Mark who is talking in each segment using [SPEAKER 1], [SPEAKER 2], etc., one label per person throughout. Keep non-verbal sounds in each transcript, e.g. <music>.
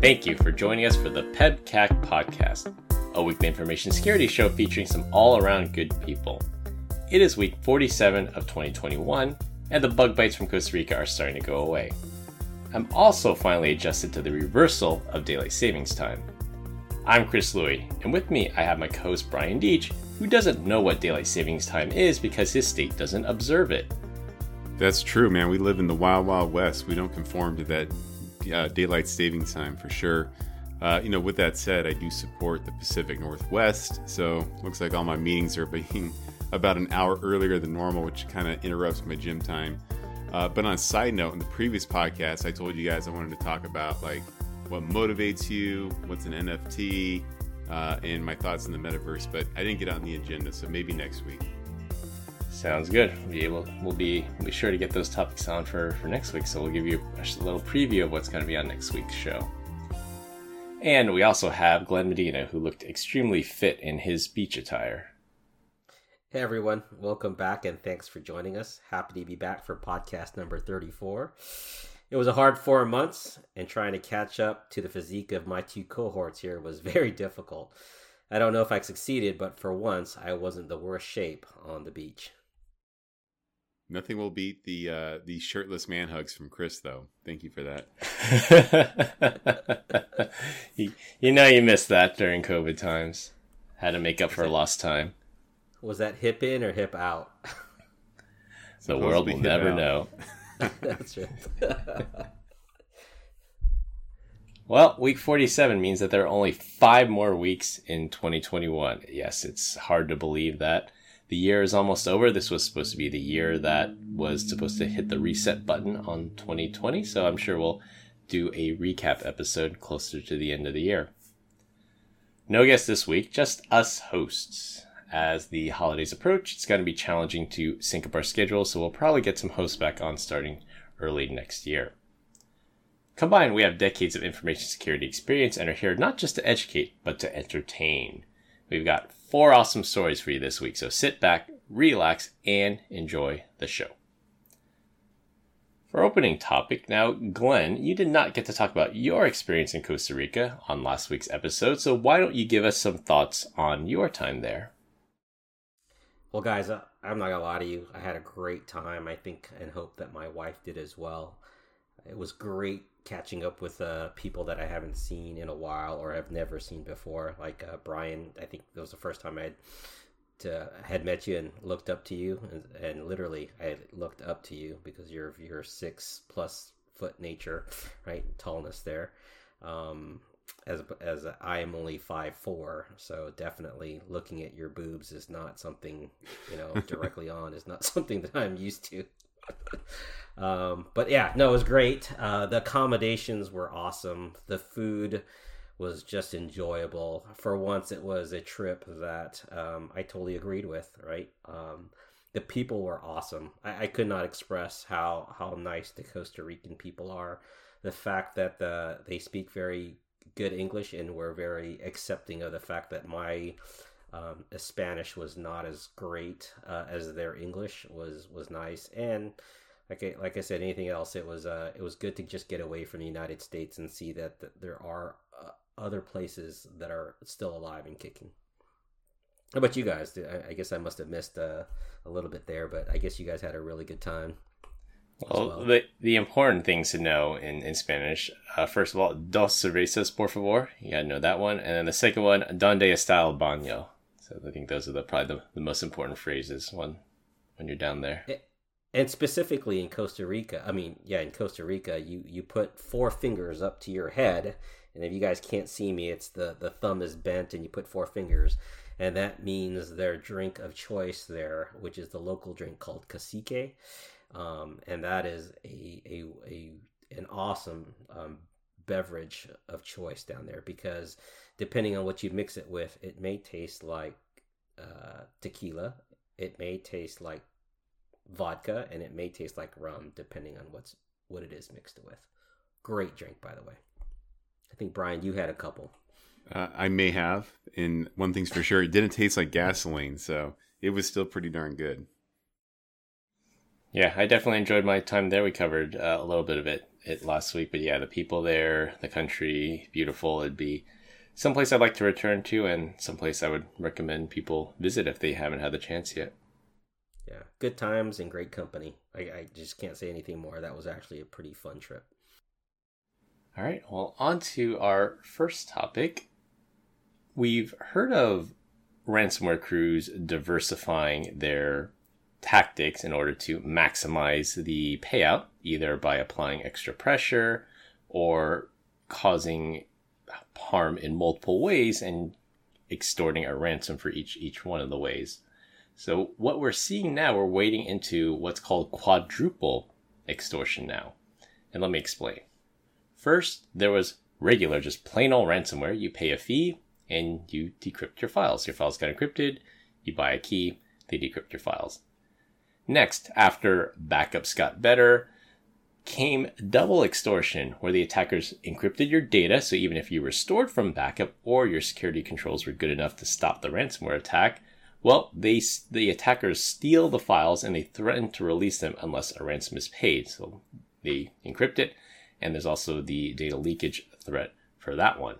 [SPEAKER 1] Thank you for joining us for the PEBCAK podcast, a weekly information security show featuring some all around good people. It is week 47 of 2021, and the bug bites from Costa Rica are starting to go away. I'm also finally adjusted to the reversal of daylight savings time. I'm Chris Louie, and with me I have my co host Brian Deach, who doesn't know what daylight savings time is because his state doesn't observe it.
[SPEAKER 2] That's true, man. We live in the wild, wild west. We don't conform to that uh, daylight savings time for sure. Uh, you know, with that said, I do support the Pacific Northwest, so looks like all my meetings are <laughs> being about an hour earlier than normal, which kind of interrupts my gym time. Uh, but on a side note, in the previous podcast, I told you guys I wanted to talk about like what motivates you, what's an NFT, uh, and my thoughts on the metaverse. But I didn't get on the agenda, so maybe next week.
[SPEAKER 1] Sounds good. We'll be able, we'll be, we'll be sure to get those topics on for, for next week. So we'll give you a little preview of what's going to be on next week's show. And we also have Glenn Medina, who looked extremely fit in his beach attire.
[SPEAKER 3] Hey everyone, welcome back and thanks for joining us. Happy to be back for podcast number 34. It was a hard four months, and trying to catch up to the physique of my two cohorts here was <laughs> very difficult. I don't know if I succeeded, but for once, I wasn't the worst shape on the beach.
[SPEAKER 2] Nothing will beat the uh, the shirtless man hugs from Chris, though. Thank you for that. <laughs>
[SPEAKER 1] you, you know you missed that during COVID times. Had to make up for lost time.
[SPEAKER 3] Was that hip in or hip out? <laughs>
[SPEAKER 1] the world will never out. know. <laughs>
[SPEAKER 3] That's right.
[SPEAKER 1] well, week 47 means that there are only five more weeks in 2021. Yes, it's hard to believe that the year is almost over. This was supposed to be the year that was supposed to hit the reset button on 2020. So I'm sure we'll do a recap episode closer to the end of the year. No guests this week, just us hosts. As the holidays approach, it's going to be challenging to sync up our schedule, so we'll probably get some hosts back on starting early next year. Combined, we have decades of information security experience and are here not just to educate, but to entertain. We've got four awesome stories for you this week, so sit back, relax, and enjoy the show. For opening topic, now, Glenn, you did not get to talk about your experience in Costa Rica on last week's episode, so why don't you give us some thoughts on your time there?
[SPEAKER 3] Well, guys, uh, I'm not gonna lie to you. I had a great time. I think and hope that my wife did as well. It was great catching up with uh, people that I haven't seen in a while or have never seen before. Like uh, Brian, I think it was the first time I had, had met you and looked up to you, and, and literally I looked up to you because you're your six plus foot nature, right, tallness there. Um, as as I am only five four, so definitely looking at your boobs is not something you know <laughs> directly on is not something that I'm used to. <laughs> um, but yeah, no, it was great. Uh, the accommodations were awesome. The food was just enjoyable. For once, it was a trip that um, I totally agreed with. Right, um, the people were awesome. I, I, could not express how how nice the Costa Rican people are. The fact that the they speak very good English and were very accepting of the fact that my um, Spanish was not as great uh, as their English was was nice, and like I, like I said, anything else, it was uh, it was good to just get away from the United States and see that, that there are uh, other places that are still alive and kicking. How about you guys? I, I guess I must have missed uh, a little bit there, but I guess you guys had a really good time.
[SPEAKER 1] Well, well. the the important things to know in in Spanish. Uh, first of all, dos cervezas, por favor. You gotta know that one, and then the second one, donde está el baño? So I think those are the probably the, the most important phrases when when you're down there.
[SPEAKER 3] And specifically in Costa Rica, I mean, yeah, in Costa Rica, you you put four fingers up to your head, and if you guys can't see me, it's the the thumb is bent, and you put four fingers, and that means their drink of choice there, which is the local drink called cacique, um, and that is a a, a an awesome um, beverage of choice down there because depending on what you mix it with, it may taste like uh, tequila, it may taste like vodka, and it may taste like rum, depending on what's what it is mixed with. Great drink, by the way. I think Brian, you had a couple.
[SPEAKER 2] Uh, I may have, and one thing's for sure, it didn't taste like gasoline, so it was still pretty darn good.
[SPEAKER 1] Yeah, I definitely enjoyed my time there. We covered uh, a little bit of it, it last week, but yeah, the people there, the country, beautiful. It'd be someplace I'd like to return to, and someplace I would recommend people visit if they haven't had the chance yet.
[SPEAKER 3] Yeah, good times and great company. I, I just can't say anything more. That was actually a pretty fun trip.
[SPEAKER 1] All right, well, on to our first topic. We've heard of ransomware crews diversifying their tactics in order to maximize the payout, either by applying extra pressure or causing harm in multiple ways and extorting a ransom for each each one of the ways. So what we're seeing now, we're wading into what's called quadruple extortion now. And let me explain. First, there was regular, just plain old ransomware. You pay a fee and you decrypt your files. Your files got encrypted, you buy a key, they decrypt your files. Next, after backups got better, came double extortion, where the attackers encrypted your data, so even if you restored from backup or your security controls were good enough to stop the ransomware attack, well, they the attackers steal the files and they threaten to release them unless a ransom is paid. So they encrypt it, and there's also the data leakage threat for that one.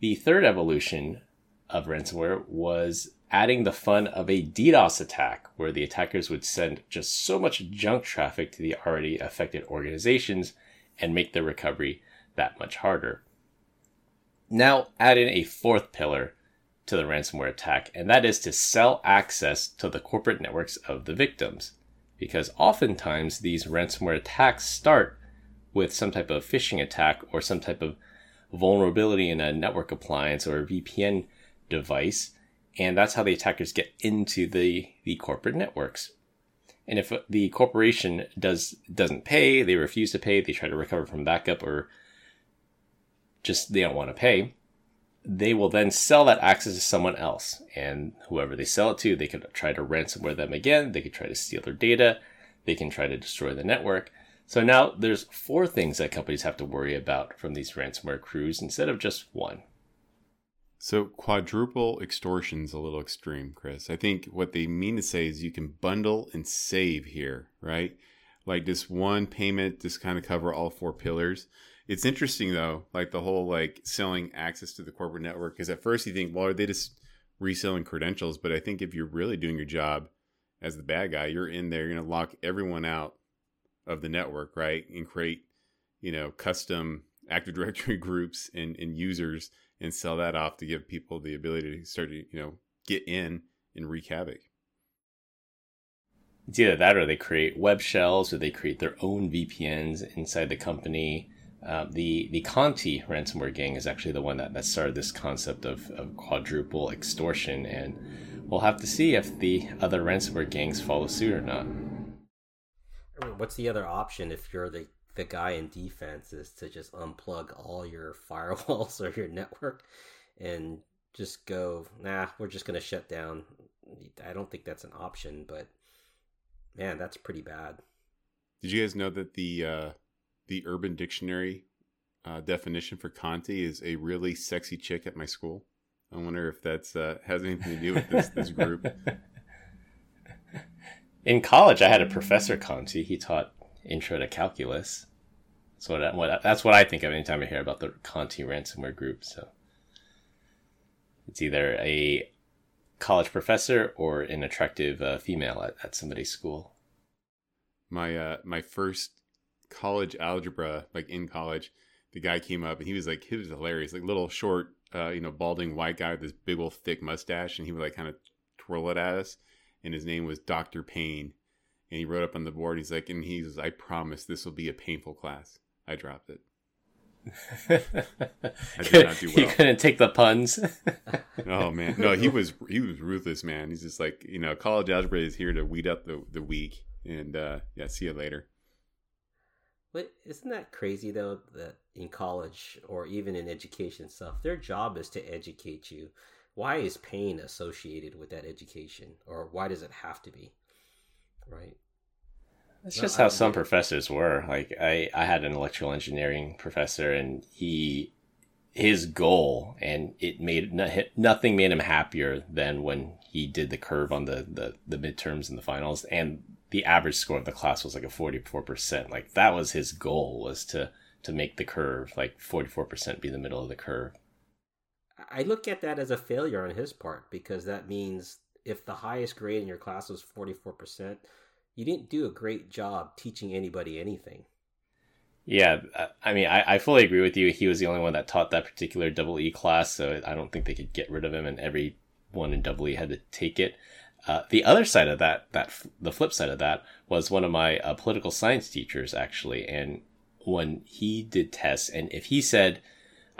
[SPEAKER 1] The third evolution of ransomware was adding the fun of a DDoS attack, where the attackers would send just so much junk traffic to the already affected organizations and make their recovery that much harder. Now, add in a fourth pillar to the ransomware attack, and that is to sell access to the corporate networks of the victims. Because oftentimes these ransomware attacks start with some type of phishing attack or some type of vulnerability in a network appliance or a VPN device and that's how the attackers get into the the corporate networks. And if the corporation does doesn't pay, they refuse to pay, they try to recover from backup, or just they don't want to pay, they will then sell that access to someone else. And whoever they sell it to, they could try to ransomware them again. They could try to steal their data. They can try to destroy the network. So now there's four things that companies have to worry about from these ransomware crews instead of just one.
[SPEAKER 2] So quadruple extortion's a little extreme, Chris. I think what they mean to say is you can bundle and save here, right? Like this one payment just kind of cover all four pillars. It's interesting though, like the whole like selling access to the corporate network. Because at first you think, well, are they just reselling credentials? But I think if you're really doing your job as the bad guy, you're in there, you're gonna lock everyone out of the network, right? And create, you know, custom Active <laughs> Directory groups and, and users and sell that off to give people the ability to start to, you know, get in and wreak havoc.
[SPEAKER 1] It's either that or they create web shells or they create their own VPNs inside the company. Uh, the the Conti ransomware gang is actually the one that, that started this concept of, of quadruple extortion, and we'll have to see if the other ransomware gangs follow suit or not.
[SPEAKER 3] I mean, what's the other option if you're the the guy in defense is to just unplug all your <laughs> firewalls or your network and just go, nah, we're just going to shut down. I don't think that's an option, but man, that's pretty bad.
[SPEAKER 2] Did you guys know that the uh, the Urban Dictionary uh, definition for Conti is a really sexy chick at my school? I wonder if that's uh, has anything to do with this this group. <laughs>
[SPEAKER 1] In college, I had a professor Conti. He taught intro to calculus. That's what, what that's what I think of anytime I hear about the Conti ransomware group. So it's either a college professor or an attractive uh, female at, at somebody's school.
[SPEAKER 2] My uh, my first college algebra, like in college, the guy came up and he was like, he was hilarious, like little short, uh, you know, balding white guy with this big old thick mustache, and he would like kind of twirl it at us, and his name was Doctor Payne and he wrote up on the board. He's like, and he says, "I promise this will be a painful class." I dropped it. <laughs>
[SPEAKER 1] I did not do well. He couldn't take the puns. <laughs>
[SPEAKER 2] oh man, no, he was he was ruthless, man. He's just like you know, college algebra is here to weed out the the weak, and uh, yeah, see you later.
[SPEAKER 3] But isn't that crazy though that in college or even in education stuff, their job is to educate you. Why is pain associated with that education, or why does it have to be? right?
[SPEAKER 1] That's just how some professors were. Like I, I had an electrical engineering professor, and he, his goal, and it made nothing made him happier than when he did the curve on the the, the midterms and the finals, and the average score of the class was like a 44%. Like that was his goal was to to make the curve like 44% be the middle of the curve.
[SPEAKER 3] I look at that as a failure on his part because that means if the highest grade in your class was 44%, you didn't do a great job teaching anybody anything.
[SPEAKER 1] Yeah, I mean, I, I fully agree with you. He was the only one that taught that particular double E class, so I don't think they could get rid of him, and everyone in double E had to take it. Uh, the other side of that, that the flip side of that, was one of my uh, political science teachers actually, and when he did tests, and if he said,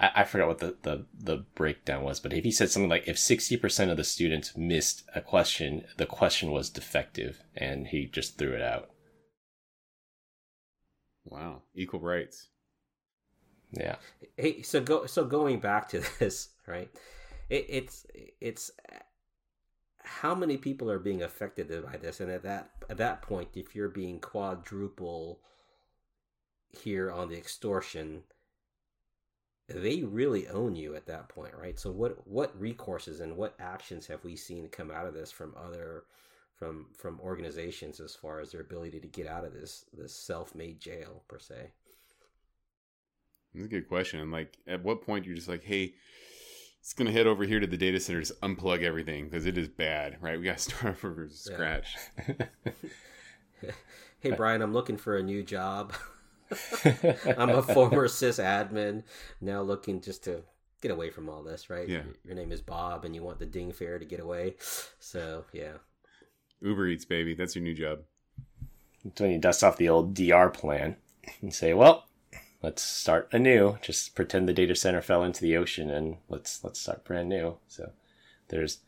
[SPEAKER 1] I, I forgot what the, the the breakdown was, but if he said something like if sixty percent of the students missed a question, the question was defective, and he just threw it out.
[SPEAKER 2] Wow, equal rights.
[SPEAKER 1] Yeah.
[SPEAKER 3] Hey, so go so going back to <laughs> this, right? It, it's it's how many people are being affected by this, and at that at that point, if you're being quadruple here on the extortion, they really own you at that point, right? So what what recourses and what actions have we seen come out of this from other from from organizations as far as their ability to get out of this this self-made jail per se?
[SPEAKER 2] That's a good question like at what point you're just like hey it's gonna head over here to the data center to unplug everything because it is bad right? We gotta <laughs> start from scratch. <laughs> <laughs>
[SPEAKER 3] Hey brian i'm looking for a new job <laughs> i'm a <laughs> former sysadmin now looking just to get away from all this right
[SPEAKER 2] yeah
[SPEAKER 3] your name is bob and you want the ding fare to get away so yeah
[SPEAKER 2] Uber Eats, baby. That's your new job.
[SPEAKER 1] It's when you dust off the old DR plan and say, well, let's start anew. Just pretend the data center fell into the ocean and let's let's start brand new. So there's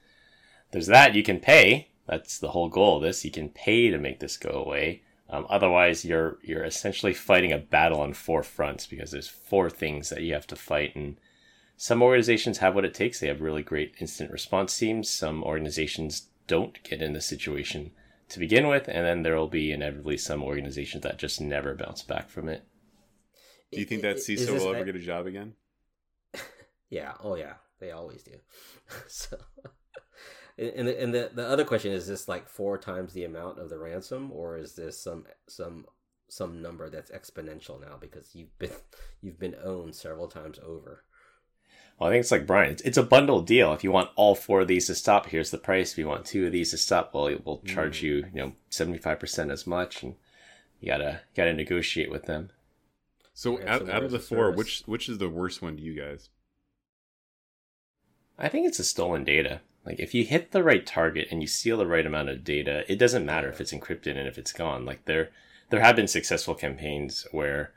[SPEAKER 1] there's that you can pay. That's the whole goal of this. You can pay to make this go away. Um, otherwise, you're you're essentially fighting a battle on four fronts because there's four things that you have to fight, and some organizations have what it takes. They have really great instant response teams. Some organizations don't get in the situation to begin with, and then there will be inevitably some organizations that just never bounce back from it.
[SPEAKER 2] Do you think that CISO will ever get a job again? <laughs>
[SPEAKER 3] yeah. Oh, yeah. They always do. <laughs> so, and the, and the the other question is this like four times the amount of the ransom, or is this some some some number that's exponential now because you've been <laughs> you've been owned several times over?
[SPEAKER 1] Well, I think it's like Brian. It's, it's a bundle deal. If you want all four of these to stop, here's the price. If you want two of these to stop, well, we'll charge mm. you, you know, seventy five percent as much, and you gotta gotta negotiate with them.
[SPEAKER 2] So, out, out of the four, service. which which is the worst one to you guys?
[SPEAKER 1] I think it's a stolen data. Like if you hit the right target and you steal the right amount of data, it doesn't matter if it's encrypted and if it's gone. Like there there have been successful campaigns where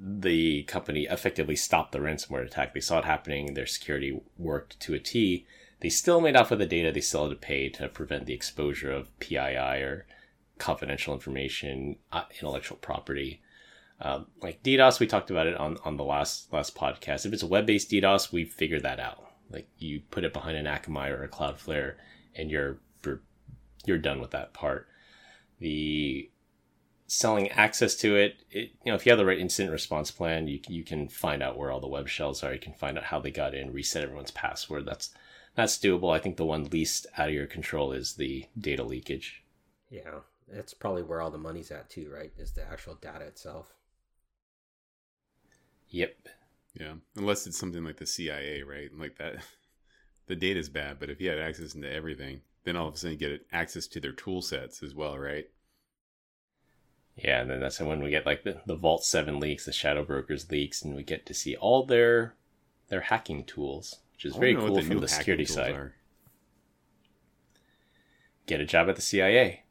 [SPEAKER 1] the company effectively stopped the ransomware attack. They saw it happening. Their security worked to a T. They still made off with the data. They still had to pay to prevent the exposure of PII or confidential information, uh, intellectual property. Um, like DDoS, we talked about it on, on the last last podcast. If it's a web based DDoS, we figured that out. Like you put it behind an Akamai or a Cloudflare, and you're you're, you're done with that part. The selling access to it, it, you know, if you have the right incident response plan, you you can find out where all the web shells are. You can find out how they got in, reset everyone's password. That's that's doable. I think the one least out of your control is the data leakage.
[SPEAKER 3] Yeah, that's probably where all the money's at too, right? Is the actual data itself.
[SPEAKER 1] Yep.
[SPEAKER 2] Yeah, unless it's something like the CIA, right? Like that, <laughs> the data is bad, but if you had access into everything, then all of a sudden you get access to their tool sets as well, right?
[SPEAKER 1] Yeah, and then that's when we get like the, the Vault 7 leaks, the Shadow Brokers leaks, and we get to see all their their hacking tools, which is very cool from the security side. Are. Get a job at the CIA.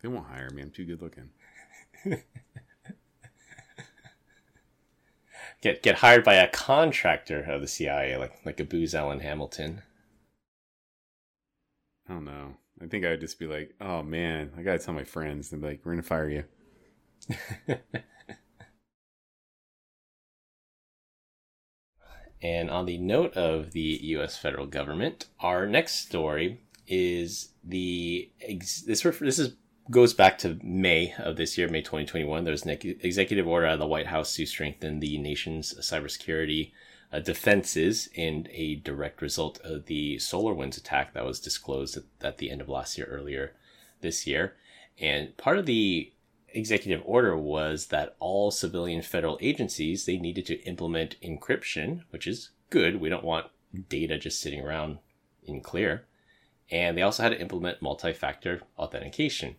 [SPEAKER 2] They won't hire me. I'm too good looking. <laughs>
[SPEAKER 1] get get hired by a contractor of the CIA, like like a Booz Allen Hamilton.
[SPEAKER 2] I don't know. I think I'd just be like, "Oh man, I gotta tell my friends." They're like, "We're gonna fire you." <laughs>
[SPEAKER 1] and on the note of the U.S. federal government, our next story is the ex- this this is goes back to May of this year, May 2021. There's an executive order out of the White House to strengthen the nation's cybersecurity uh, defenses in a direct result of the SolarWinds attack that was disclosed at, at the end of last year, earlier this year. And part of the executive order was that all civilian federal agencies they needed to implement encryption, which is good. We don't want data just sitting around in clear. And they also had to implement multi-factor authentication.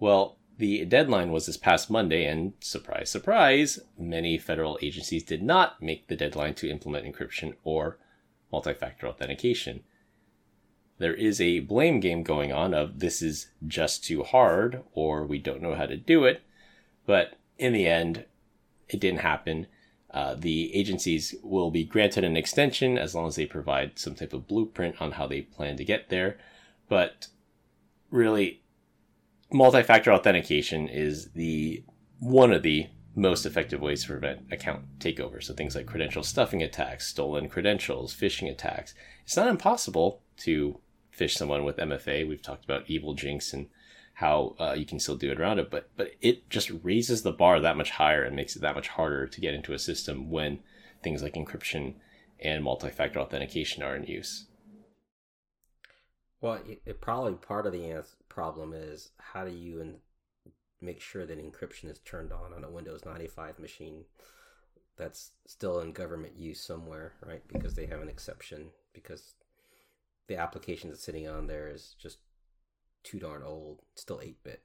[SPEAKER 1] Well, the deadline was this past Monday, and surprise, surprise, many federal agencies did not make the deadline to implement encryption or multi factor authentication. There is a blame game going on of this is just too hard or we don't know how to do it, but in the end, it didn't happen. Uh, the agencies will be granted an extension as long as they provide some type of blueprint on how they plan to get there. But really, multi-factor authentication is the one of the most effective ways to prevent account takeover. So things like credential stuffing attacks, stolen credentials, phishing attacks. It's not impossible to phish someone with MFA. We've talked about Evilginx and how uh, you can still do it around it, but but it just raises the bar that much higher and makes it that much harder to get into a system when things like encryption and multi-factor authentication are in use.
[SPEAKER 3] Well, it, it probably part of the problem is how do you in, make sure that encryption is turned on on a Windows 95 machine that's still in government use somewhere, right? Because they have an exception because the application that's sitting on there is just too darn old, still 8 bit.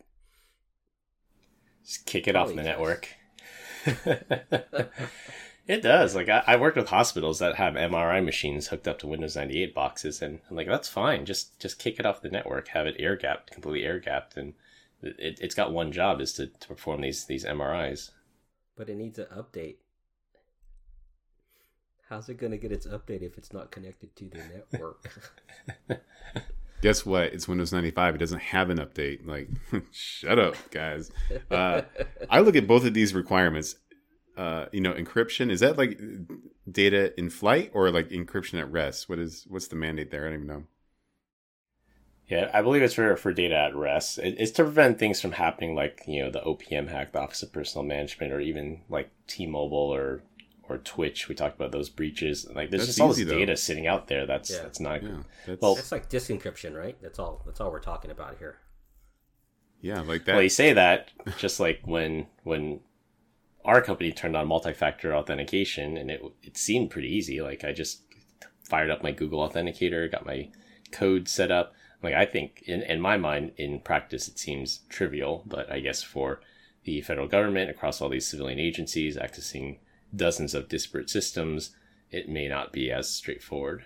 [SPEAKER 1] Just kick it off the network. <laughs> <laughs> It does. Like I, I worked with hospitals that have MRI machines hooked up to Windows 98 boxes, and I'm like, that's fine. Just just kick it off the network, have it air gapped, completely air gapped, and it, it's got one job is to, to perform these these MRIs.
[SPEAKER 3] But it needs an update. How's it going to get its update if it's not connected to the network? <laughs>
[SPEAKER 2] Guess what? It's Windows 95. It doesn't have an update. Like, <laughs> shut up, guys. Uh, I look at both of these requirements uh, you know, encryption is that like data in flight or like encryption at rest? What is what's the mandate there? I don't even know.
[SPEAKER 1] Yeah, I believe it's for for data at rest. it's to prevent things from happening, like you know the OPM hack, the Office of Personal Management, or even like T-Mobile or or Twitch. We talked about those breaches. Like there's that's just all this though. data sitting out there. That's yeah. that's not. Yeah,
[SPEAKER 3] that's... Well, it's like disk encryption, right? That's all. That's all we're talking about here.
[SPEAKER 2] Yeah, like that.
[SPEAKER 1] Well, you say that just like when when our company turned on multi-factor authentication and it it seemed pretty easy. Like I just fired up my Google Authenticator, got my code set up. Like I think in, in my mind, in practice, it seems trivial, but I guess for the federal government across all these civilian agencies accessing dozens of disparate systems, it may not be as straightforward.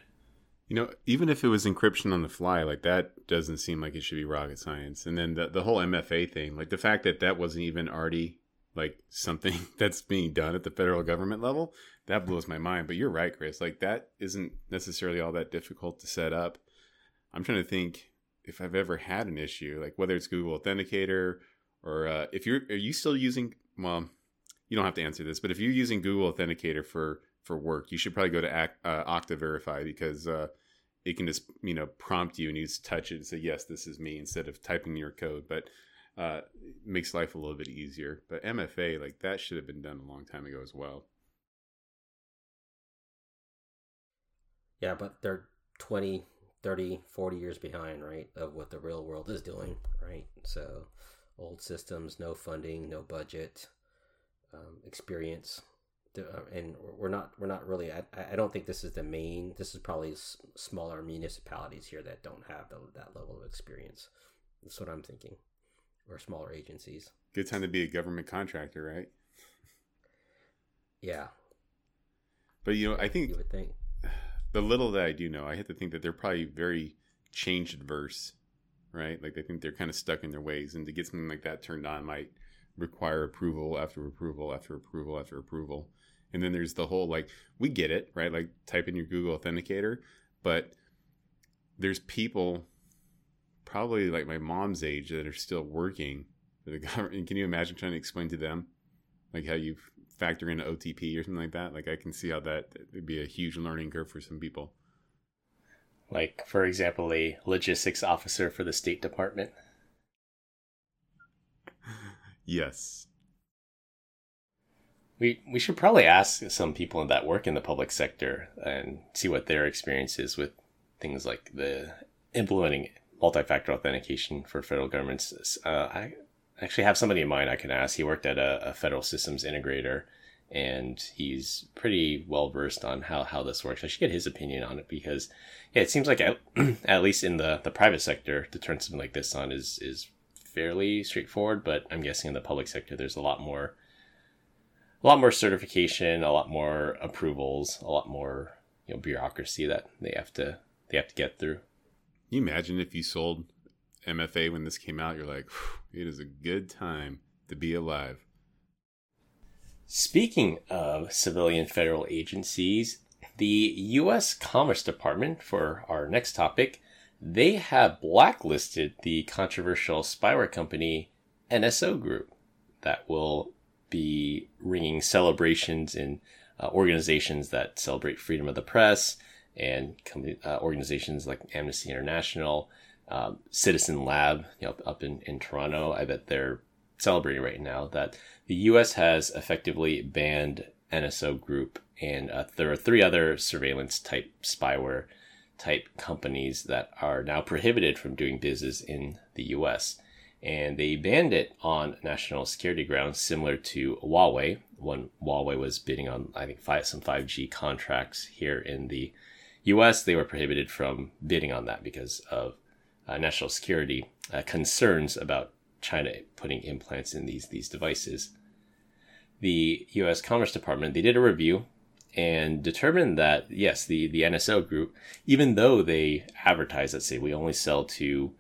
[SPEAKER 2] You know, even if it was encryption on the fly, like that doesn't seem like it should be rocket science. And then the the whole MFA thing, like the fact that that wasn't even already like something <laughs> that's being done at the federal government level, that blows my mind. But you're right, Chris. Like that isn't necessarily all that difficult to set up. I'm trying to think if I've ever had an issue, like whether it's Google Authenticator or uh, if you're are you still using well, you don't have to answer this, but if you're using Google Authenticator for for work, you should probably go to uh, Okta Verify because uh, it can just you know prompt you and you just touch it and say yes, this is me instead of typing your code. But uh, makes life a little bit easier. But MFA, like that should have been done a long time ago as well.
[SPEAKER 3] Yeah, but they're 20, 30, 40 years behind, right, of what the real world is doing, right? So old systems, no funding, no budget, um, experience. Uh, and we're not we're not really I, I don't think this is the main this is probably smaller municipalities here that don't have the, that level of experience that's what i'm thinking or smaller agencies.
[SPEAKER 2] Good time to be a government contractor, right?
[SPEAKER 3] Yeah.
[SPEAKER 2] But you know, I think, you would think the little that I do know, I have to think that they're probably very change adverse, right? Like they think they're kind of stuck in their ways, and to get something like that turned on might require approval after approval after approval after approval. And then there's the whole like we get it, right? Like type in your Google Authenticator, but there's people probably like my mom's age that are still working for the <laughs> government. Can you imagine trying to explain to them like how you factor in OTP or something like that? Like I can see how that would be a huge learning curve for some people.
[SPEAKER 1] Like for example, a logistics officer for the State Department. <laughs>
[SPEAKER 2] yes.
[SPEAKER 1] We we should probably ask some people that work in the public sector and see what their experience is with things like the implementing multi-factor authentication for federal governments. Uh, I actually have somebody in mind I can ask. He worked at a, a federal systems integrator, and he's pretty well versed on how, how this works. I should get his opinion on it because, yeah, it seems like at, <clears throat> at least in the, the private sector to turn something like this on is is fairly straightforward. But I'm guessing in the public sector there's a lot more, a lot more certification, a lot more approvals, a lot more you know bureaucracy that they have to they have to get through.
[SPEAKER 2] You imagine if you sold MFA when this came out? You're like, it is a good time to be alive.
[SPEAKER 1] Speaking of civilian federal agencies, the U.S. Commerce Department, for our next topic, they have blacklisted the controversial spyware company NSO Group that will be ringing celebrations in uh, organizations that celebrate freedom of the press and uh, organizations like Amnesty International, um, Citizen Lab, you know, up in, in Toronto. I bet they're celebrating right now that the U.S. has effectively banned NSO Group, and uh, there are three other surveillance type spyware type companies that are now prohibited from doing business in the U.S. And they banned it on national security grounds, similar to Huawei. When Huawei was bidding on, I think, five, some 5G contracts here in the U.S., they were prohibited from bidding on that because of uh, national security uh, concerns about China putting implants in these these devices. The U.S. Commerce Department they did a review and determined that yes, the the NSO group, even though they advertise that say we only sell to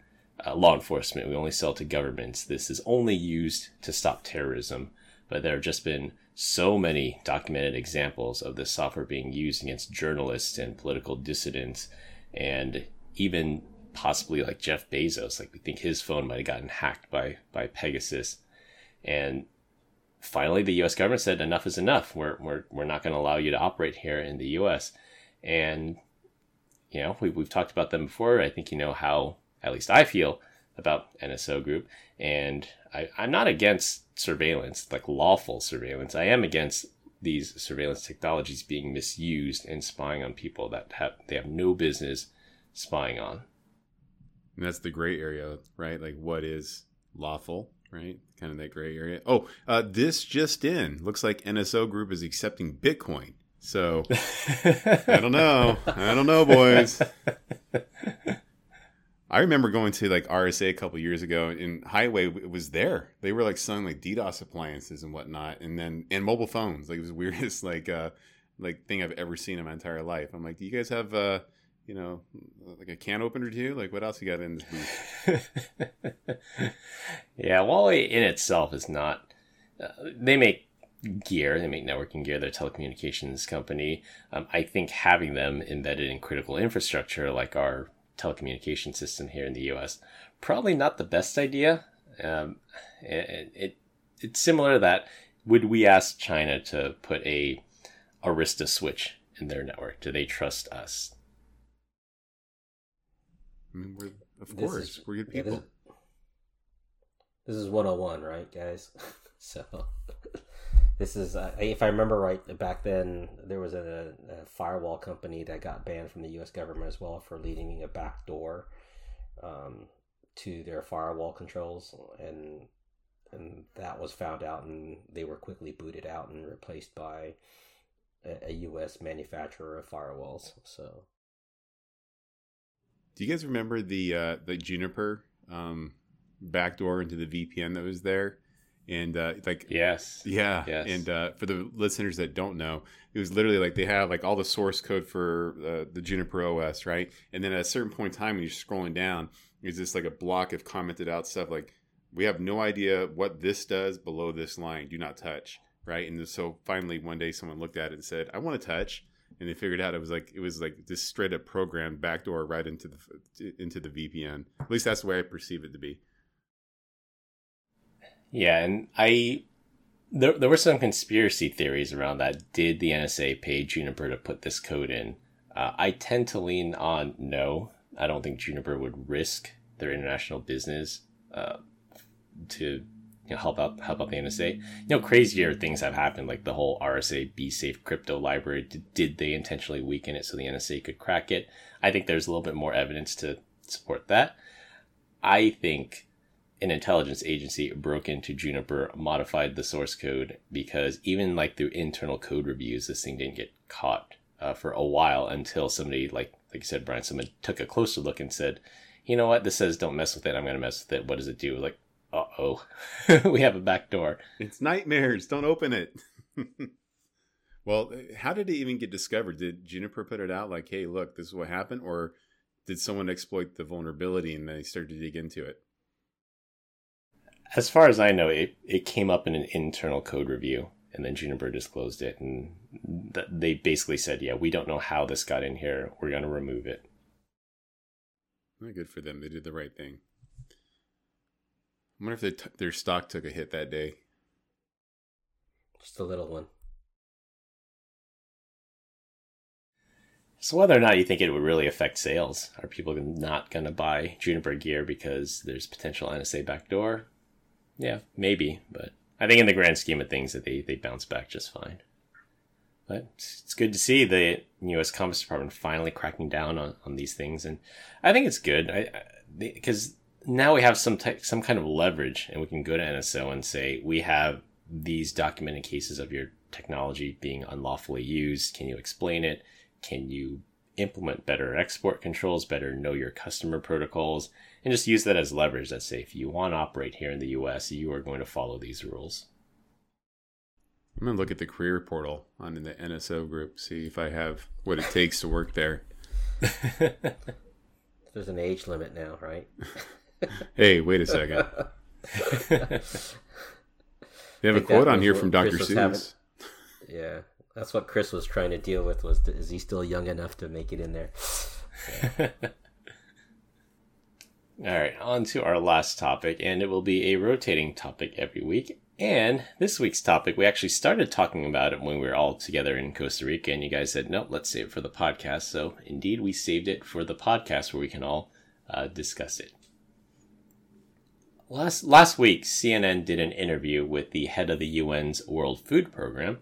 [SPEAKER 1] uh, law enforcement, we only sell to governments, this is only used to stop terrorism. But there have just been so many documented examples of this software being used against journalists and political dissidents, and even possibly like Jeff Bezos. Like we think his phone might have gotten hacked by by Pegasus, and finally the U.S. government said enough is enough. We're we're we're not going to allow you to operate here in the U.S. And you know we we've talked about them before. I think you know how at least I feel about NSO Group, and I, I'm not against surveillance, like lawful surveillance. I am against these surveillance technologies being misused and spying on people that have they have no business spying on.
[SPEAKER 2] And that's the gray area, right? Like what is lawful, right? Kind of that gray area. Oh, uh, this just in looks like NSO Group is accepting Bitcoin. So <laughs> I don't know. I don't know, boys. <laughs> I remember going to like RSA a couple years ago, and Huawei was there. They were like selling like DDoS appliances and whatnot, and then and mobile phones. Like it was the <laughs> weirdest like uh like thing I've ever seen in my entire life. I'm like, do you guys have uh you know, like a can opener too? Like, what else you got in this booth? <laughs>
[SPEAKER 1] yeah, Huawei in itself is not. Uh, they make gear, they make networking gear. They're a telecommunications company. Um, I think having them embedded in critical infrastructure, like our telecommunication system here in the U.S., probably not the best idea. Um, it, it it's similar to that would we ask China to put a Arista switch in their network? Do they trust us?
[SPEAKER 2] I mean, we're of this course is, we're good people. Yeah,
[SPEAKER 3] this, this, is 101, right, guys? <laughs> so this is, uh, if I remember right, back then there was a, a, firewall company that got banned from the U.S. government as well for leading a backdoor um, to their firewall controls, and and that was found out, and they were quickly booted out and replaced by a, a U.S. manufacturer of firewalls. So
[SPEAKER 2] do you guys remember the uh, the Juniper um, backdoor into the VPN that was there? And uh, like
[SPEAKER 1] yes,
[SPEAKER 2] yeah,
[SPEAKER 1] yes.
[SPEAKER 2] And uh, for the listeners that don't know, it was literally like they have like all the source code for uh, the Juniper OS, right? And then at a certain point in time, when you're scrolling down, there's just like a block of commented out stuff like, "We have no idea what this does below this line. Do not touch." Right? And so finally, one day, someone looked at it and said, "I want to touch." and they figured out it was like it was like this straight up program backdoor right into the into the VPN. At least that's the way I perceive it to be.
[SPEAKER 1] Yeah, and I there there were some conspiracy theories around that. Did the NSA pay Juniper to put this code in? Uh, I tend to lean on no. I don't think Juniper would risk their international business uh, to you know, help out help out the NSA. You know, crazier things have happened, like the whole RSA BSAFE crypto library. Did, did they intentionally weaken it so the NSA could crack it? I think there's a little bit more evidence to support that. I think an intelligence agency broke into Juniper, modified the source code because even like through internal code reviews, this thing didn't get caught uh, for a while until somebody, like like you said, Brian, someone took a closer look and said, you know what, this says don't mess with it. I'm going to mess with it. What does it do? Like, uh oh, <laughs> we have a back door.
[SPEAKER 2] It's nightmares. Don't open it. <laughs> well, how did it even get discovered? Did Juniper put it out like, hey, look, this is what happened? Or did someone exploit the vulnerability and they started to dig into it?
[SPEAKER 1] As far as I know, it, it came up in an internal code review and then Juniper disclosed it. And th- they basically said, yeah, we don't know how this got in here. We're going to remove it.
[SPEAKER 2] Well, good for them. They did the right thing. I wonder if t- their stock took a hit that day.
[SPEAKER 3] Just a little one.
[SPEAKER 1] So whether or not you think it would really affect sales, are people not going to buy Juniper gear because there's potential NSA backdoor? Yeah, maybe, but I think in the grand scheme of things that they, they bounce back just fine. But it's good to see the U.S. Commerce Department finally cracking down on, on these things, and I think it's good because now we have some te- some kind of leverage, and we can go to NSO and say we have these documented cases of your technology being unlawfully used. Can you explain it? Can you implement better export controls, better know your customer protocols, and just use that as leverage that say if you want to operate here in the US, you are going to follow these rules.
[SPEAKER 2] I'm gonna look at the career portal on the NSO group, see if I have what it takes to work there. <laughs>
[SPEAKER 3] There's an age limit now, right? <laughs>
[SPEAKER 2] hey, wait a second. <laughs> they have a quote on here from Dr. Seuss.
[SPEAKER 3] Yeah, that's what Chris was trying to deal with. Was to, is he still young enough to make it in there? <laughs>
[SPEAKER 1] All right, on to our last topic, and it will be a rotating topic every week. And this week's topic, we actually started talking about it when we were all together in Costa Rica, and you guys said, nope, let's save it for the podcast. So, indeed, we saved it for the podcast where we can all uh, discuss it. Last, last week, CNN did an interview with the head of the UN's World Food Program,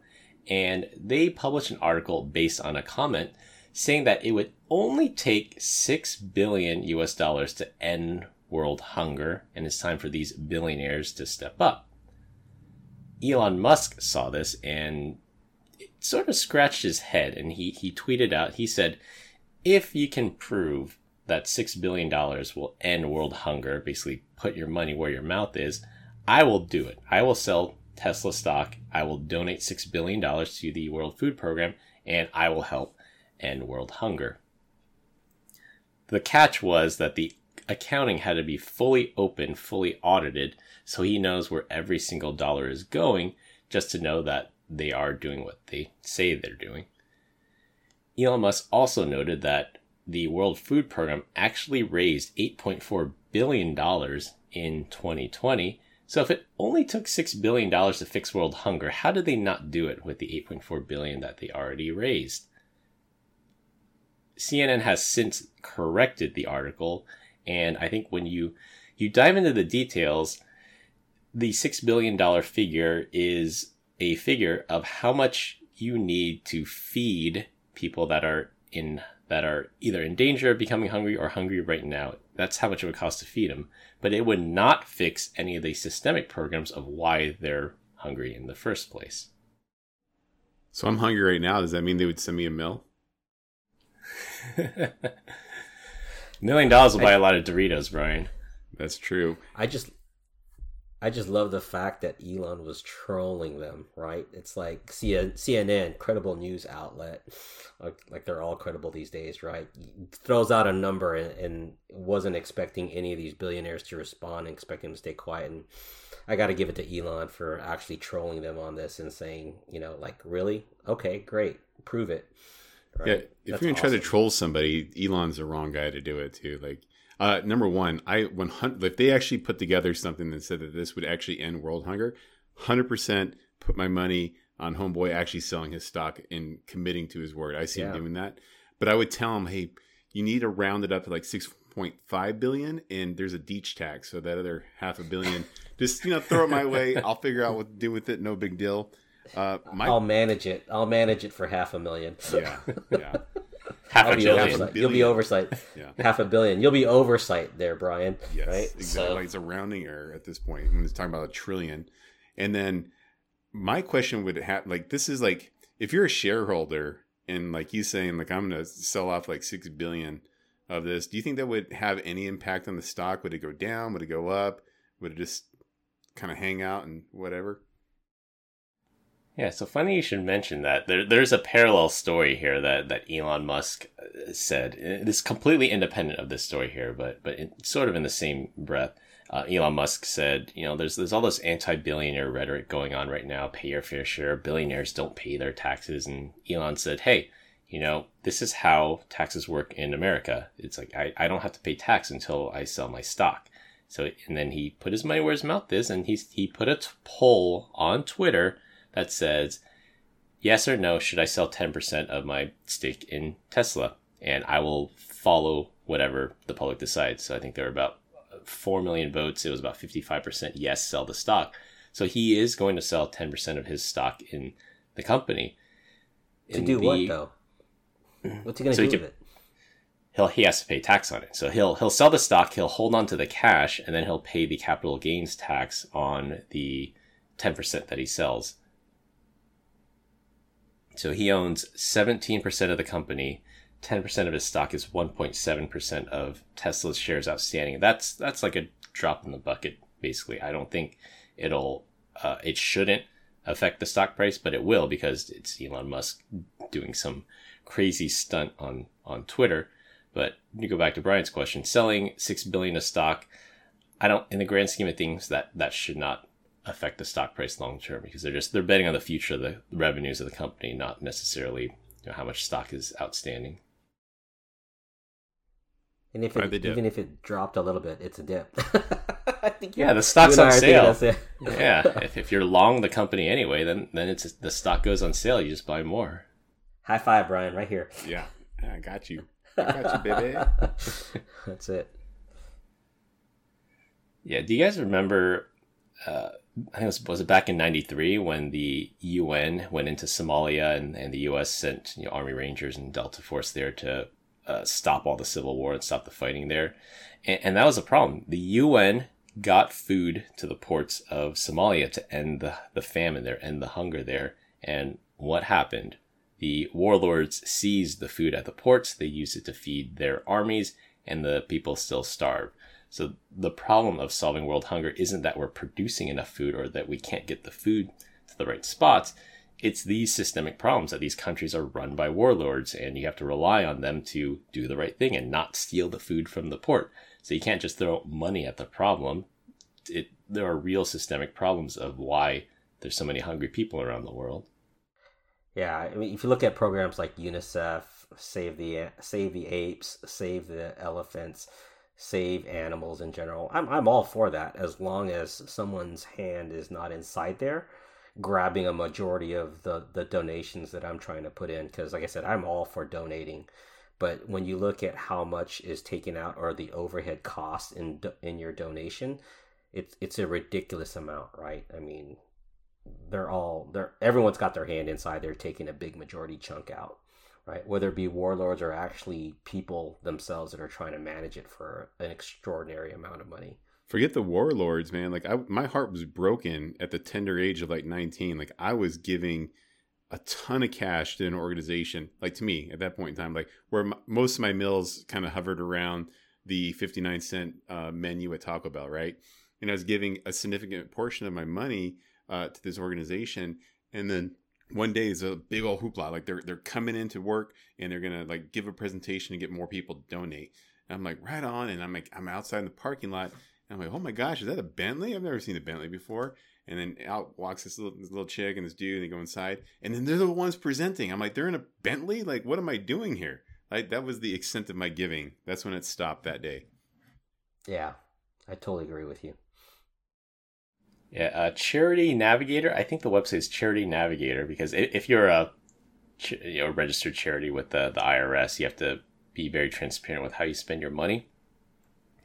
[SPEAKER 1] and they published an article based on a comment saying that it would only take 6 billion US dollars to end world hunger, and it's time for these billionaires to step up. Elon Musk saw this and it sort of scratched his head and he, he tweeted out, he said, if you can prove that $6 billion will end world hunger, basically put your money where your mouth is, I will do it. I will sell Tesla stock. I will donate $6 billion to the World Food Program and I will help end world hunger. The catch was that the accounting had to be fully open, fully audited, so he knows where every single dollar is going, just to know that they are doing what they say they're doing. Elon Musk also noted that the World Food Program actually raised $8.4 billion in 2020. So if it only took $6 billion to fix world hunger, how did they not do it with the 8.4 billion that they already raised? CNN has since corrected the article, and I think when you you dive into the details, the six billion dollar figure is a figure of how much you need to feed people that are in that are either in danger of becoming hungry or hungry right now. That's how much it would cost to feed them. But it would not fix any of the systemic programs of why they're hungry in the first place.
[SPEAKER 2] So I'm hungry right now. Does that mean they would send me a mill? <laughs>
[SPEAKER 1] Million dollars will buy a lot of Doritos, Brian.
[SPEAKER 2] That's true.
[SPEAKER 3] I just I just love the fact that Elon was trolling them, right? It's like CNN, credible news outlet, like, like they're all credible these days, right? Throws out a number and, and, wasn't expecting any of these billionaires to respond, and expecting them to stay quiet. And I got to give it to Elon for actually trolling them on this and saying, you know, like, really? Okay, great, prove it.
[SPEAKER 2] Right? Yeah, if That's you're gonna awesome. try to troll somebody, Elon's the wrong guy to do it too. Like, uh, number one, I when if they actually put together something that said that this would actually end world hunger, hundred percent put my money on Homeboy actually selling his stock and committing to his word. I see yeah. him doing that, but I would tell him, hey, you need to round it up to like six point five billion, and there's a deech tax, so that other half a billion, <laughs> just you know, throw it my way. I'll figure out what to do with it. No big deal.
[SPEAKER 3] Uh, my... I'll manage it. I'll manage it for half a million.
[SPEAKER 2] yeah, yeah. <laughs>
[SPEAKER 1] half
[SPEAKER 3] I'll
[SPEAKER 1] a
[SPEAKER 3] be
[SPEAKER 1] billion.
[SPEAKER 3] oversight. You'll be oversight. <laughs>
[SPEAKER 2] Yeah.
[SPEAKER 3] Half a billion. You'll be oversight there, Brian.
[SPEAKER 2] Yes,
[SPEAKER 3] Right.
[SPEAKER 2] exactly.
[SPEAKER 3] So
[SPEAKER 2] Like it's a rounding error at this point when it's talking about a trillion. And then my question would have like this is like if you're a shareholder and like you saying like I'm gonna sell off like six billion of this, do you think that would have any impact on the stock? Would it go down? Would it go up? Would it just kind of hang out and whatever?
[SPEAKER 1] Yeah, so funny you should mention that. There, there's a parallel story here that, that Elon Musk uh, said. It is completely independent of this story here, but but in, sort of in the same breath. Uh, Elon Musk said, you know, there's there's all this anti-billionaire rhetoric going on right now. Pay your fair share. Billionaires don't pay their taxes, and Elon said, hey, you know, this is how taxes work in America. It's like I, I don't have to pay tax until I sell my stock. So and then he put his money where his mouth is, and he he put a t- poll on Twitter that says, yes or no, should I sell 10% of my stake in Tesla? And I will follow whatever the public decides. So I think there were about 4 million votes. It was about 55% yes, sell the stock. So he is going to sell 10% of his stock in the company.
[SPEAKER 3] to do
[SPEAKER 1] the-
[SPEAKER 3] what though? What's he gonna
[SPEAKER 1] So
[SPEAKER 3] do
[SPEAKER 1] he
[SPEAKER 3] with it?
[SPEAKER 1] He'll, he has to pay tax on it. So he'll he'll sell the stock, he'll hold on to the cash, and then he'll pay the capital gains tax on the 10% that he sells. So he owns 17% of the company. 10% of his stock is 1.7% of Tesla's shares outstanding. That's that's like a drop in the bucket basically. I don't think it'll uh, it shouldn't affect the stock price, but it will because it's Elon Musk doing some crazy stunt on on Twitter. But you go back to Brian's question, selling 6 billion of stock, I don't in the grand scheme of things that that should not affect the stock price long term because they're just they're betting on the future of the revenues of the company, not necessarily you know, how much stock is outstanding.
[SPEAKER 3] And if it, even if it dropped a little bit, it's a dip. <laughs> I think
[SPEAKER 1] Yeah, the stock's on
[SPEAKER 3] I are thinking
[SPEAKER 1] sale. yeah, <laughs> if, if you're long the company anyway, then then it's the stock goes on sale. You just buy more.
[SPEAKER 3] High five, Brian, right here.
[SPEAKER 2] Yeah, I got you. <laughs> I got you, baby.
[SPEAKER 3] That's it.
[SPEAKER 1] Yeah. Do you guys remember? Uh, I think it was, was it back in '93 when the UN went into Somalia and, and the U.S. sent you know, Army Rangers and Delta Force there to uh, stop all the civil war and stop the fighting there, and, and that was a problem. The UN got food to the ports of Somalia to end the, the famine there, end the hunger there, and what happened? The warlords seized the food at the ports. They used it to feed their armies, and the people still starve. So the problem of solving world hunger isn't that we're producing enough food or that we can't get the food to the right spots. It's these systemic problems that these countries are run by warlords and you have to rely on them to do the right thing and not steal the food from the port. So you can't just throw money at the problem. It, there are real systemic problems of why there's so many hungry people around the world.
[SPEAKER 3] Yeah, I mean, if you look at programs like UNICEF, Save the Save the Apes, Save the Elephants, Save Animals in general, I'm I'm all for that as long as someone's hand is not inside there, grabbing a majority of the the donations that I'm trying to put in. Because like I said, I'm all for donating, but when you look at how much is taken out or the overhead cost in in your donation, it's it's a ridiculous amount, right? I mean, they're all they're everyone's got their hand inside they're taking a big majority chunk out right whether it be warlords or actually people themselves that are trying to manage it for an extraordinary amount of money
[SPEAKER 2] Forget the warlords, man. Like I, my heart was broken at the tender age of like 19. Like I was giving a ton of cash to an organization, like to me at that point in time, like where most of my meals kind of hovered around the 59 cent uh, menu at Taco Bell, right? And I was giving a significant portion of my money uh, to this organization, and then one day is a big old hoopla. Like they're they're coming into work and they're gonna like give a presentation and get more people to donate. And I'm like, right on. And I'm like, I'm outside in the parking lot. And I'm like, oh my gosh, is that a Bentley? I've never seen a Bentley before. And then out walks this little, this little chick and this dude, and they go inside. And then they're the ones presenting. I'm like, they're in a Bentley? Like, what am I doing here? Like, that was the extent of my giving. That's when it stopped that day.
[SPEAKER 3] yeah i totally agree with you
[SPEAKER 1] Yeah, uh, Charity Navigator. I think the website is Charity Navigator because if you're a you know, registered charity with the, the IRS, you have to be very transparent with how you spend your money.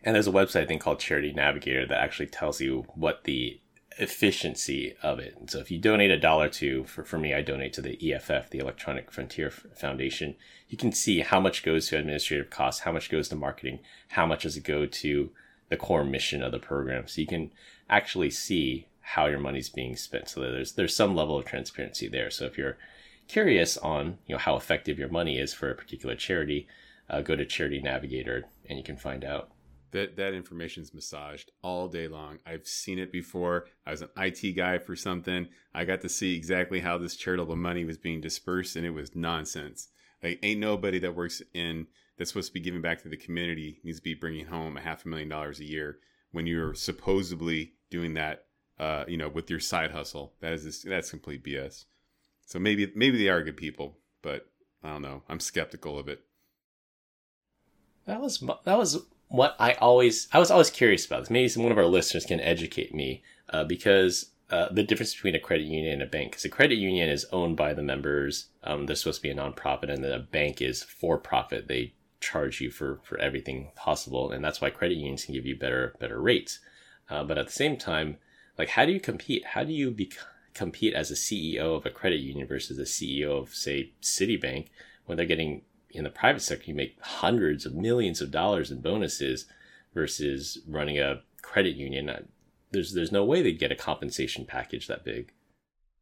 [SPEAKER 1] And there's a website I think called Charity Navigator that actually tells you what the efficiency of it. And so if you donate a dollar to, for, for me, I donate to the EFF, the Electronic Frontier Foundation, you can see how much goes to administrative costs, how much goes to marketing, how much does it go to the core mission of the program. So you can actually see how your money's being spent. So there's there's some level of transparency there. So if you're curious on you know how effective your money is for a particular charity, uh, go to Charity Navigator and you can find out.
[SPEAKER 2] That that information's massaged all day long. I've seen it before. I was an IT guy for something. I got to see exactly how this charitable money was being dispersed, and it was nonsense. Like, ain't nobody that works in that's supposed to be giving back to the community needs to be bringing home a half a million dollars a year when you're supposedly doing that, uh, you know, with your side hustle. That is just, that's complete BS. So maybe maybe they are good people, but I don't know. I'm skeptical of it.
[SPEAKER 1] That was that was what I always I was always curious about. This. Maybe one of our listeners can educate me uh, because uh, the difference between a credit union and a bank. Because a credit union is owned by the members. Um, they're supposed to be a nonprofit, and then a bank is for profit. They charge you for for everything possible, and that's why credit unions can give you better better rates. Uh, but at the same time, like how do you compete? How do you be, compete as a CEO of a credit union versus a CEO of say Citibank when they're getting in the private sector, you make hundreds of millions of dollars in bonuses versus running a credit union. Uh, there's there's no way they'd get a compensation package that big.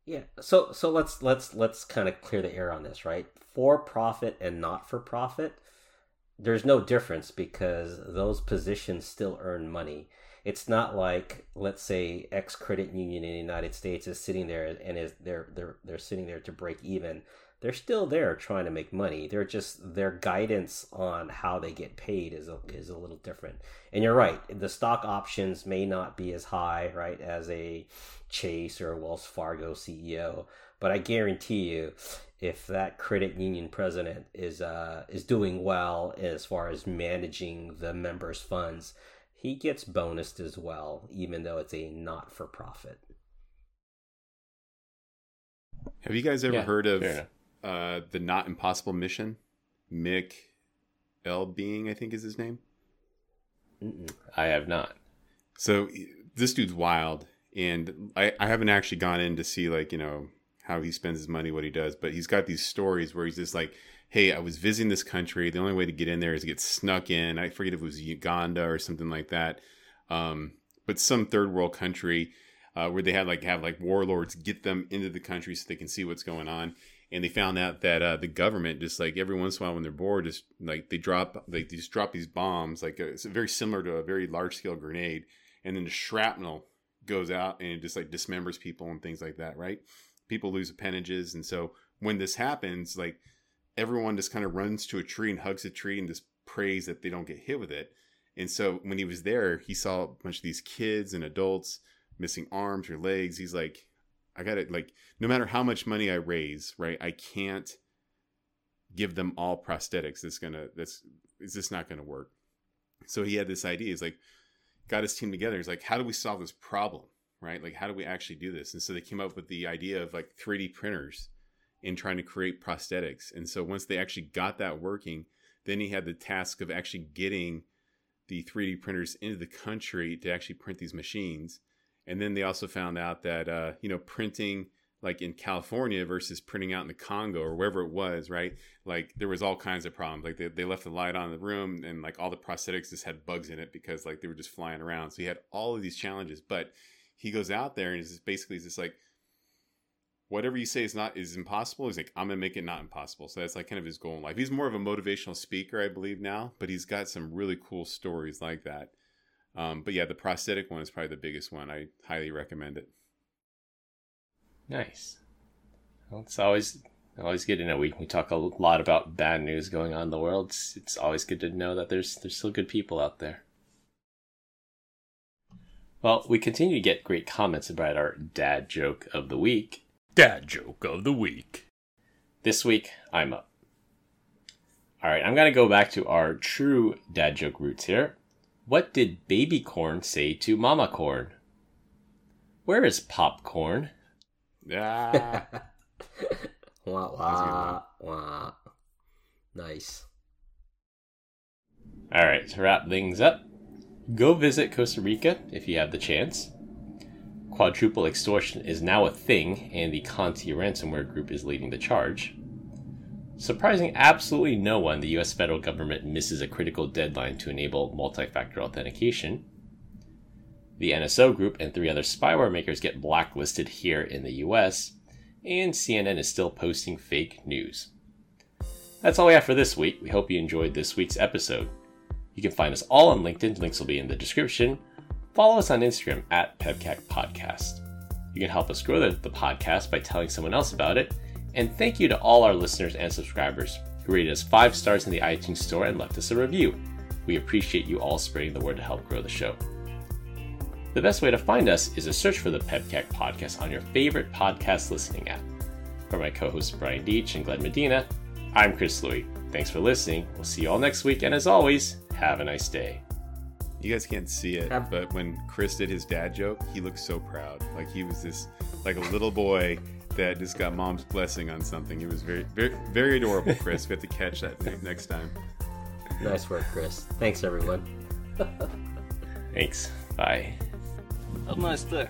[SPEAKER 3] Yeah. So so let's let's let's kind of clear the air on this, right? For profit and not for profit, there's no difference because those positions still earn money. It's not like let's say X credit union in the United States is sitting there and is they're they're they're sitting there to break even they're still there trying to make money. They're just their guidance on how they get paid is a, is a little different. And you're right, the stock options may not be as high, right, as a Chase or a Wells Fargo CEO, but I guarantee you, if that credit union president is uh, is doing well as far as managing the members' funds, he gets bonused as well, even though it's a not for profit.
[SPEAKER 2] Have you guys ever yeah, heard of uh, the Not Impossible Mission. Mick Ebeling, I think is his name.
[SPEAKER 1] Mm-mm. I have not.
[SPEAKER 2] So this dude's wild, and I, I haven't actually gone in to see like you know how he spends his money, what he does, but he's got these stories where he's just like, "Hey, I was visiting this country. The only way to get in there is to get snuck in. I forget if it was Uganda or something like that, um, but some third world country." Uh, where they had like have like warlords get them into the country so they can see what's going on and they found out that uh, the government just like every once in a while when they're bored just like they drop like they just drop these bombs like uh, it's very similar to a very large scale grenade and then the shrapnel goes out and it just like dismembers people and things like that right people lose appendages and so when this happens like everyone just kind of runs to a tree and hugs a tree and just prays that they don't get hit with it and so when he was there he saw a bunch of these kids and adults missing arms or legs he's like I got it. Like, no matter how much money I raise, right? I can't give them all prosthetics. That's gonna. That's is this not gonna work? So he had this idea. He's like, got his team together. He's like, how do we solve this problem? Right? Like, how do we actually do this? And so they came up with the idea of like 3D printers in trying to create prosthetics. And so once they actually got that working, then he had the task of actually getting the 3D printers into the country to actually print these machines and then they also found out that uh, you know printing like in California versus printing out in the Congo or wherever it was, right? Like there was all kinds of problems. Like they, they left the light on in the room and like all the prosthetics just had bugs in it because like they were just flying around. So he had all of these challenges. But he goes out there and is basically just like whatever you say is not is impossible. He's like, I'm gonna make it not impossible. So that's like kind of his goal in life. He's more of a motivational speaker, I believe now, but he's got some really cool stories like that. Um, but yeah, the prosthetic one is probably the biggest one. I highly recommend it.
[SPEAKER 1] Nice. Well, it's always always good to know. We we talk a lot about bad news going on in the world. It's, it's always good to know that there's there's still good people out there. Well, we continue to get great comments about our dad joke of the week.
[SPEAKER 4] Dad joke of the week.
[SPEAKER 1] This week, I'm up. All right, I'm going to go back to our true dad joke roots here. What did baby corn say to mama corn? Where is popcorn?
[SPEAKER 3] Yeah. <laughs> wah, wah, wah. Nice.
[SPEAKER 1] All right, to wrap things up, go visit Costa Rica if you have the chance. quadruple extortion is now a thing, and the Conti ransomware group is leading the charge. Surprising absolutely no one, the US federal government misses a critical deadline to enable multi factor authentication. The NSO group and three other spyware makers get blacklisted here in the US, and CNN is still posting fake news. That's all we have for this week. We hope you enjoyed this week's episode. You can find us all on LinkedIn, links will be in the description. Follow us on Instagram at PEBCAK Podcast. You can help us grow the, the podcast by telling someone else about it. And thank you to all our listeners and subscribers who rated us five stars in the iTunes Store and left us a review. We appreciate you all spreading the word to help grow the show. The best way to find us is to search for the PEBCAK podcast on your favorite podcast listening app. For my co hosts Brian Deitch and Glenn Medina, I'm Chris Louie. Thanks for listening. We'll see you all next week, and as always, have a nice day.
[SPEAKER 2] You guys can't see it,
[SPEAKER 3] Have-
[SPEAKER 2] but when Chris did his dad joke, he looked so proud. Like he was this, like a little boy that just got mom's blessing on something. It was very, very, very adorable, Chris. we have to catch that <laughs> ne- next time.
[SPEAKER 3] Nice work, Chris. Thanks, everyone. <laughs>
[SPEAKER 1] Thanks. Bye.
[SPEAKER 4] Have a nice day.